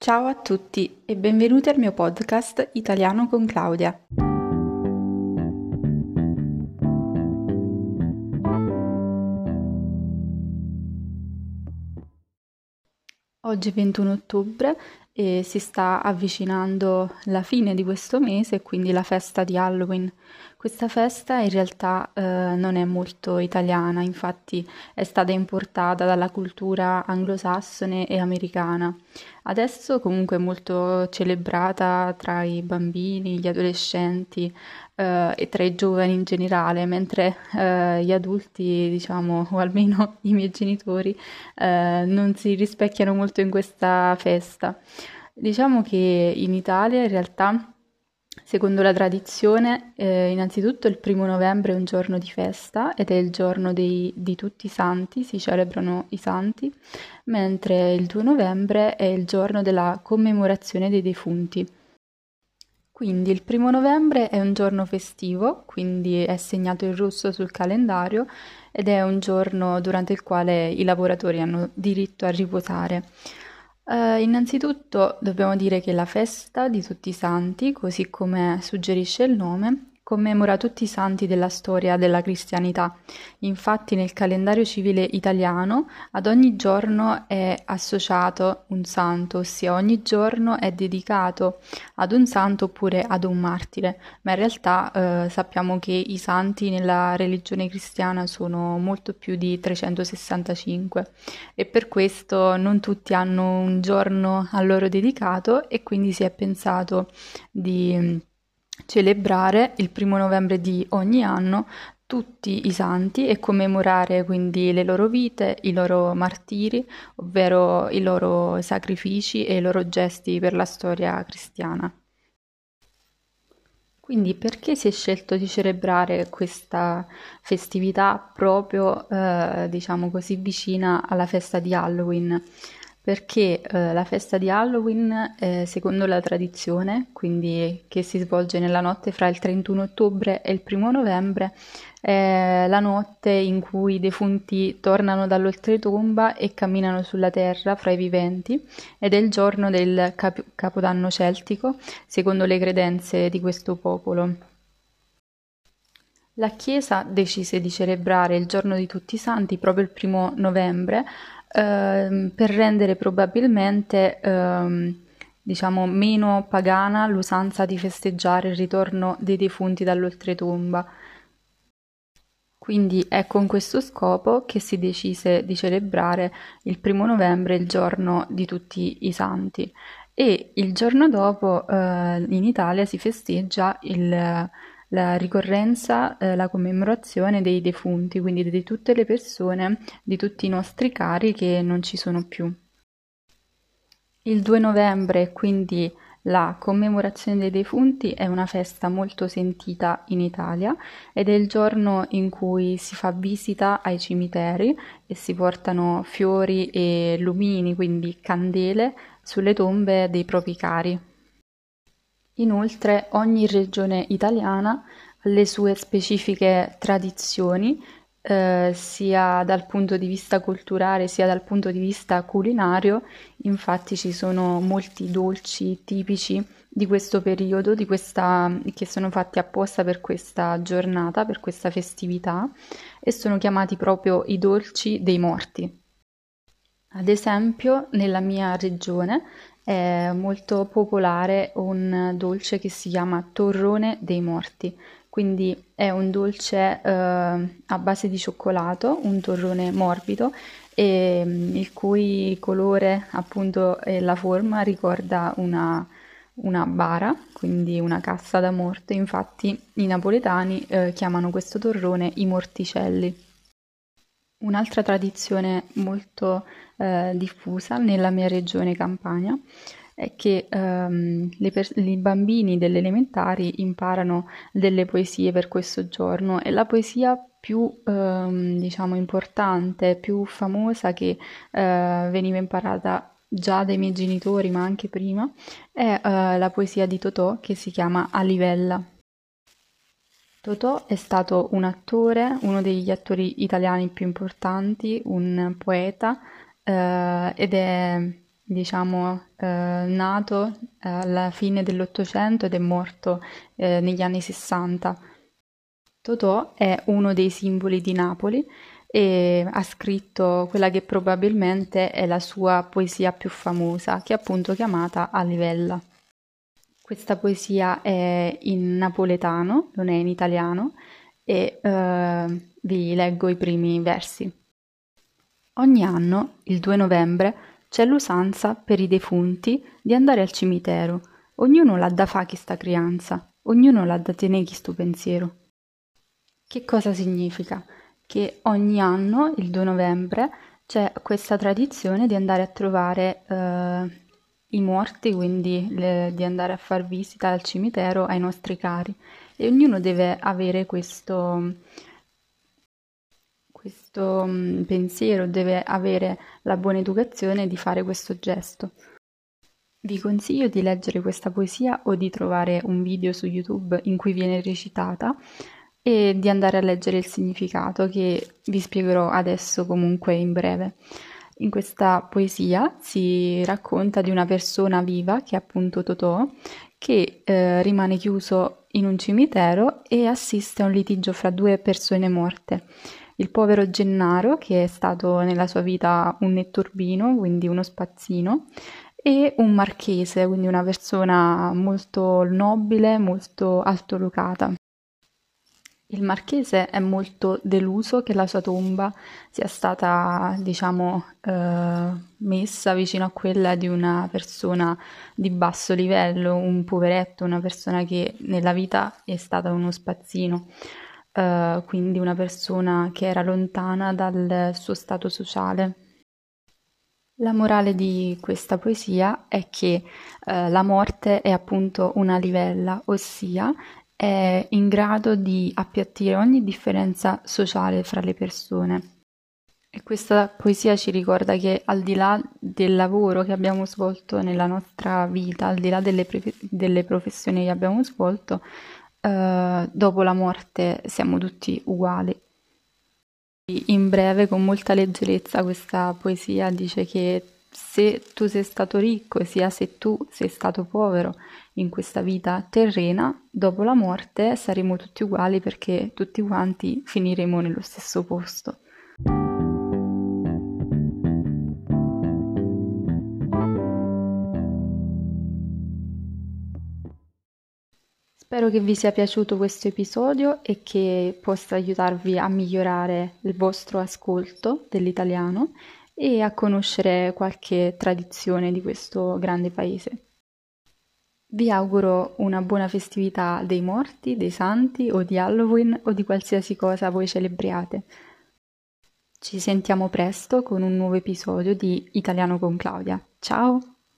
Ciao a tutti e benvenuti al mio podcast Italiano con Claudia. Oggi è 21 ottobre e si sta avvicinando la fine di questo mese, quindi la festa di Halloween. Questa festa in realtà eh, non è molto italiana, infatti è stata importata dalla cultura anglosassone e americana. Adesso comunque è molto celebrata tra i bambini, gli adolescenti eh, e tra i giovani in generale, mentre eh, gli adulti, diciamo, o almeno i miei genitori, eh, non si rispecchiano molto in questa festa. Diciamo che in Italia in realtà Secondo la tradizione, eh, innanzitutto il primo novembre è un giorno di festa ed è il giorno dei, di tutti i santi, si celebrano i santi, mentre il 2 novembre è il giorno della commemorazione dei defunti. Quindi il primo novembre è un giorno festivo, quindi è segnato in rosso sul calendario ed è un giorno durante il quale i lavoratori hanno diritto a riposare. Uh, innanzitutto dobbiamo dire che la festa di tutti i santi, così come suggerisce il nome, commemora tutti i santi della storia della cristianità. Infatti nel calendario civile italiano ad ogni giorno è associato un santo, ossia ogni giorno è dedicato ad un santo oppure ad un martire, ma in realtà eh, sappiamo che i santi nella religione cristiana sono molto più di 365 e per questo non tutti hanno un giorno a loro dedicato e quindi si è pensato di celebrare il primo novembre di ogni anno tutti i santi e commemorare quindi le loro vite, i loro martiri, ovvero i loro sacrifici e i loro gesti per la storia cristiana. Quindi perché si è scelto di celebrare questa festività proprio, eh, diciamo così, vicina alla festa di Halloween? Perché eh, la festa di Halloween, eh, secondo la tradizione, quindi che si svolge nella notte fra il 31 ottobre e il 1 novembre, è la notte in cui i defunti tornano dall'oltretomba e camminano sulla terra fra i viventi ed è il giorno del cap- Capodanno celtico, secondo le credenze di questo popolo. La Chiesa decise di celebrare il giorno di tutti i santi proprio il primo novembre ehm, per rendere probabilmente ehm, diciamo meno pagana l'usanza di festeggiare il ritorno dei defunti dall'oltretomba. Quindi è con questo scopo che si decise di celebrare il primo novembre il giorno di tutti i santi e il giorno dopo eh, in Italia si festeggia il la ricorrenza, eh, la commemorazione dei defunti, quindi di tutte le persone, di tutti i nostri cari che non ci sono più. Il 2 novembre, quindi la commemorazione dei defunti è una festa molto sentita in Italia ed è il giorno in cui si fa visita ai cimiteri e si portano fiori e lumini, quindi candele, sulle tombe dei propri cari. Inoltre ogni regione italiana ha le sue specifiche tradizioni, eh, sia dal punto di vista culturale sia dal punto di vista culinario, infatti ci sono molti dolci tipici di questo periodo, di questa, che sono fatti apposta per questa giornata, per questa festività e sono chiamati proprio i dolci dei morti. Ad esempio, nella mia regione è molto popolare un dolce che si chiama torrone dei morti, quindi è un dolce eh, a base di cioccolato, un torrone morbido e mm, il cui colore appunto e la forma ricorda una, una bara, quindi una cassa da morte, infatti i napoletani eh, chiamano questo torrone i morticelli. Un'altra tradizione molto eh, diffusa nella mia regione Campania è che ehm, per- i bambini delle elementari imparano delle poesie per questo giorno e la poesia più ehm, diciamo importante, più famosa che eh, veniva imparata già dai miei genitori ma anche prima è eh, la poesia di Totò che si chiama Alivella. Totò è stato un attore, uno degli attori italiani più importanti, un poeta eh, ed è diciamo, eh, nato alla fine dell'Ottocento ed è morto eh, negli anni 60. Totò è uno dei simboli di Napoli e ha scritto quella che probabilmente è la sua poesia più famosa, che è appunto chiamata A Livella. Questa poesia è in napoletano, non è in italiano, e eh, vi leggo i primi versi. Ogni anno, il 2 novembre, c'è l'usanza per i defunti di andare al cimitero. Ognuno l'ha da fa chi sta crianza, ognuno l'ha da tenere chi sto pensiero. Che cosa significa? Che ogni anno, il 2 novembre, c'è questa tradizione di andare a trovare eh, i morti, quindi le, di andare a far visita al cimitero ai nostri cari e ognuno deve avere questo, questo mm, pensiero, deve avere la buona educazione di fare questo gesto. Vi consiglio di leggere questa poesia o di trovare un video su YouTube in cui viene recitata e di andare a leggere il significato che vi spiegherò adesso comunque in breve. In questa poesia si racconta di una persona viva, che è appunto Totò, che eh, rimane chiuso in un cimitero e assiste a un litigio fra due persone morte. Il povero Gennaro, che è stato nella sua vita un netturbino, quindi uno spazzino, e un marchese, quindi una persona molto nobile, molto altolocata. Il marchese è molto deluso che la sua tomba sia stata, diciamo, eh, messa vicino a quella di una persona di basso livello, un poveretto, una persona che nella vita è stata uno spazzino, eh, quindi una persona che era lontana dal suo stato sociale. La morale di questa poesia è che eh, la morte è appunto una livella, ossia è in grado di appiattire ogni differenza sociale fra le persone. E questa poesia ci ricorda che al di là del lavoro che abbiamo svolto nella nostra vita, al di là delle, pre- delle professioni che abbiamo svolto, eh, dopo la morte siamo tutti uguali. In breve, con molta leggerezza, questa poesia dice che se tu sei stato ricco, sia se tu sei stato povero in questa vita terrena, dopo la morte saremo tutti uguali perché tutti quanti finiremo nello stesso posto. Spero che vi sia piaciuto questo episodio e che possa aiutarvi a migliorare il vostro ascolto dell'italiano e a conoscere qualche tradizione di questo grande paese. Vi auguro una buona festività dei morti, dei santi o di Halloween o di qualsiasi cosa voi celebriate. Ci sentiamo presto con un nuovo episodio di Italiano con Claudia. Ciao!